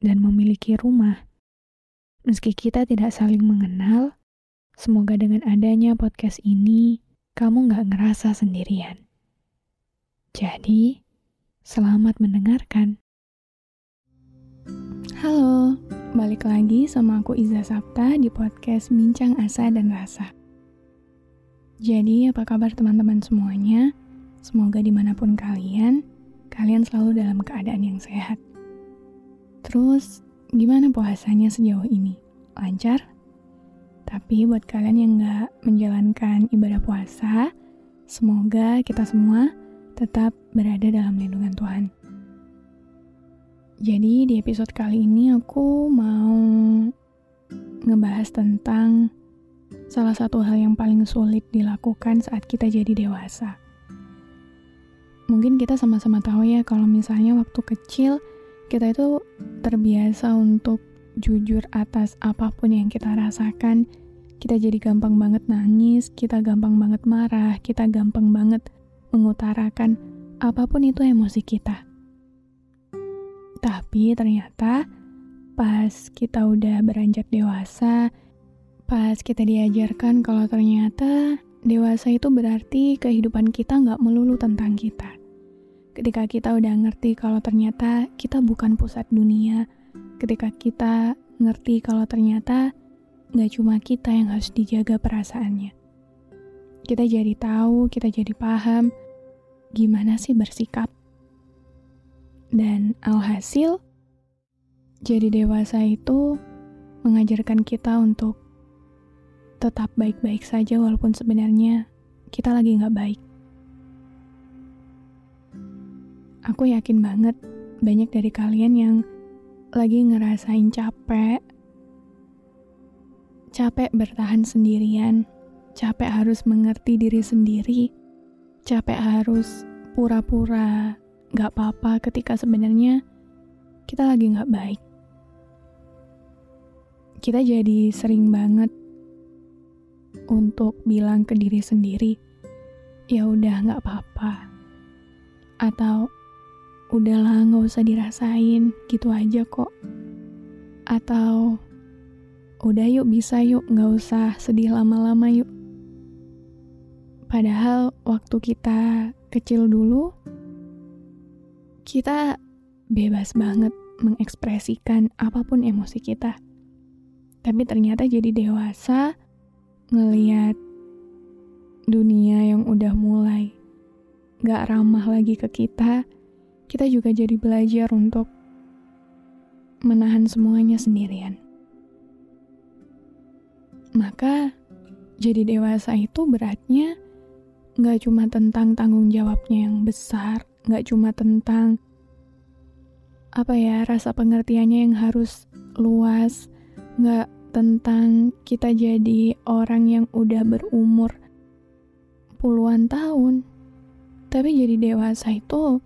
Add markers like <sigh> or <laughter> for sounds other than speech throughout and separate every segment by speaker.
Speaker 1: dan memiliki rumah. Meski kita tidak saling mengenal, semoga dengan adanya podcast ini, kamu gak ngerasa sendirian. Jadi, selamat mendengarkan. Halo, balik lagi sama aku Iza Sapta di podcast Bincang Asa dan Rasa. Jadi, apa kabar teman-teman semuanya? Semoga di mana pun kalian, kalian selalu dalam keadaan yang sehat. Terus, gimana puasanya sejauh ini? Lancar? Tapi buat kalian yang nggak menjalankan ibadah puasa, semoga kita semua tetap berada dalam lindungan Tuhan. Jadi di episode kali ini aku mau ngebahas tentang salah satu hal yang paling sulit dilakukan saat kita jadi dewasa. Mungkin kita sama-sama tahu ya kalau misalnya waktu kecil kita itu terbiasa untuk jujur atas apa pun yang kita rasakan. Kita jadi gampang banget nangis, kita gampang banget marah, kita gampang banget mengutarakan apa pun itu emosi kita. Tapi ternyata pas kita udah beranjak dewasa, pas kita diajarkan kalau ternyata dewasa itu berarti kehidupan kita nggak melulu tentang kita ketika kita udah ngerti kalau ternyata kita bukan pusat dunia, ketika kita ngerti kalau ternyata nggak cuma kita yang harus dijaga perasaannya. Kita jadi tahu, kita jadi paham gimana sih bersikap. Dan alhasil, jadi dewasa itu mengajarkan kita untuk tetap baik-baik saja walaupun sebenarnya kita lagi nggak baik. Aku yakin banget banyak dari kalian yang lagi ngerasain capek, capek bertahan sendirian, capek harus mengerti diri sendiri, capek harus pura-pura gak apa-apa ketika sebenarnya kita lagi gak baik. Kita jadi sering banget untuk bilang ke diri sendiri, ya udah gak apa-apa. Atau udahlah nggak usah dirasain, gitu aja kok. Atau, udah yuk bisa yuk, nggak usah sedih lama-lama yuk. Padahal waktu kita kecil dulu, kita bebas banget mengekspresikan apa pun emosi kita. Tapi ternyata jadi dewasa, ngeliat dunia yang udah mulai gak ramah lagi ke kita, kita juga jadi belajar untuk menahan semuanya sendirian. Maka, jadi dewasa itu beratnya nggak cuma tentang tanggung jawabnya yang besar, nggak cuma tentang apa ya rasa pengertiannya yang harus luas, nggak tentang kita jadi orang yang udah berumur puluhan tahun. Tapi jadi dewasa itu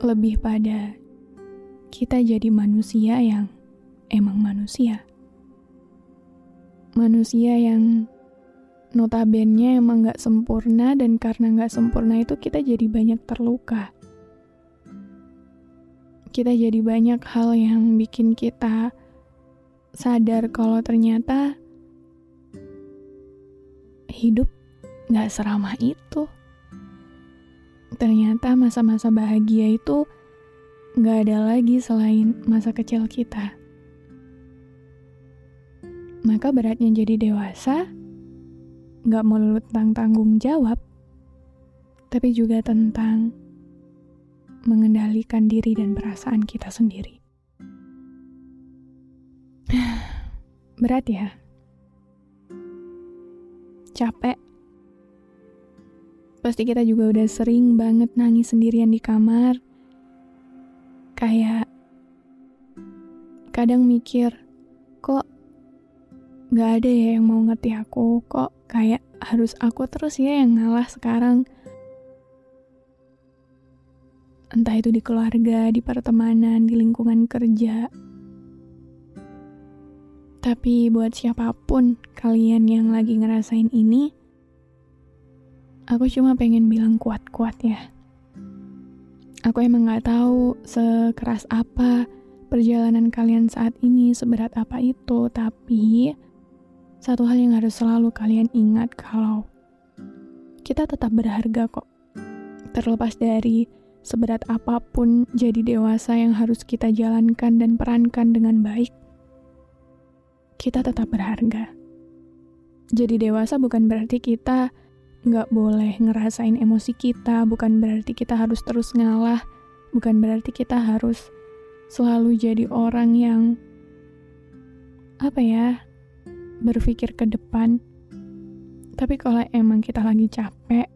Speaker 1: lebih pada kita jadi manusia yang emang manusia. Manusia yang notabene emang gak sempurna dan karena gak sempurna itu kita jadi banyak terluka. Kita jadi banyak hal yang bikin kita sadar kalau ternyata hidup gak seramah itu ternyata masa-masa bahagia itu nggak ada lagi selain masa kecil kita. Maka beratnya jadi dewasa nggak melulu tentang tanggung jawab, tapi juga tentang mengendalikan diri dan perasaan kita sendiri. <sighs> Berat ya? Capek? Pasti kita juga udah sering banget nangis sendirian di kamar. Kayak kadang mikir, kok gak ada ya yang mau ngerti aku, kok kayak harus aku terus ya yang ngalah sekarang. Entah itu di keluarga, di pertemanan, di lingkungan kerja. Tapi buat siapa pun kalian yang lagi ngerasain ini, aku cuma pengen bilang kuat-kuat ya. Aku emang gak tahu sekeras apa perjalanan kalian saat ini, seberat apa itu, tapi satu hal yang harus selalu kalian ingat kalau kita tetap berharga kok. Terlepas dari seberat apa pun jadi dewasa yang harus kita jalankan dan perankan dengan baik, kita tetap berharga. Jadi dewasa bukan berarti kita nggak boleh ngerasain emosi kita, bukan berarti kita harus terus ngalah, bukan berarti kita harus selalu jadi orang yang apa ya berpikir ke depan. Tapi kalau emang kita lagi capek,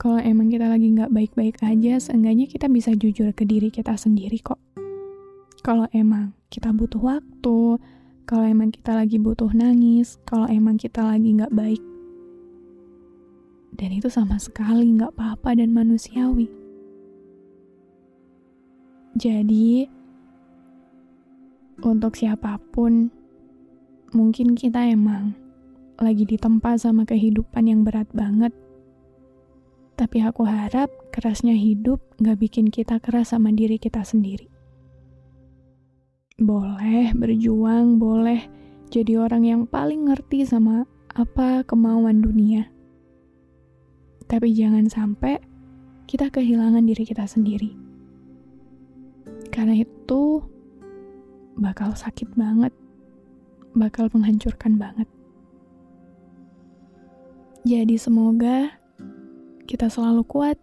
Speaker 1: kalau emang kita lagi nggak baik-baik aja, seenggaknya kita bisa jujur ke diri kita sendiri kok. Kalau emang kita butuh waktu, kalau emang kita lagi butuh nangis, kalau emang kita lagi nggak baik. Dan itu sama sekali nggak apa-apa dan manusiawi. Jadi, untuk siapa pun, mungkin kita emang lagi ditempa sama kehidupan yang berat banget. Tapi aku harap kerasnya hidup gak bikin kita keras sama diri kita sendiri. Boleh berjuang, boleh jadi orang yang paling ngerti sama apa kemauan dunia. Tapi jangan sampai kita kehilangan diri kita sendiri. Karena itu bakal sakit banget, bakal menghancurkan banget. Jadi semoga kita selalu kuat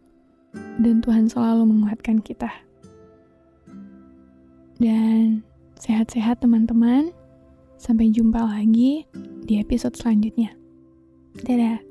Speaker 1: dan Tuhan selalu menguatkan kita. Dan Sehat-sehat teman-teman. Sampai jumpa lagi di episode selanjutnya. Dadah.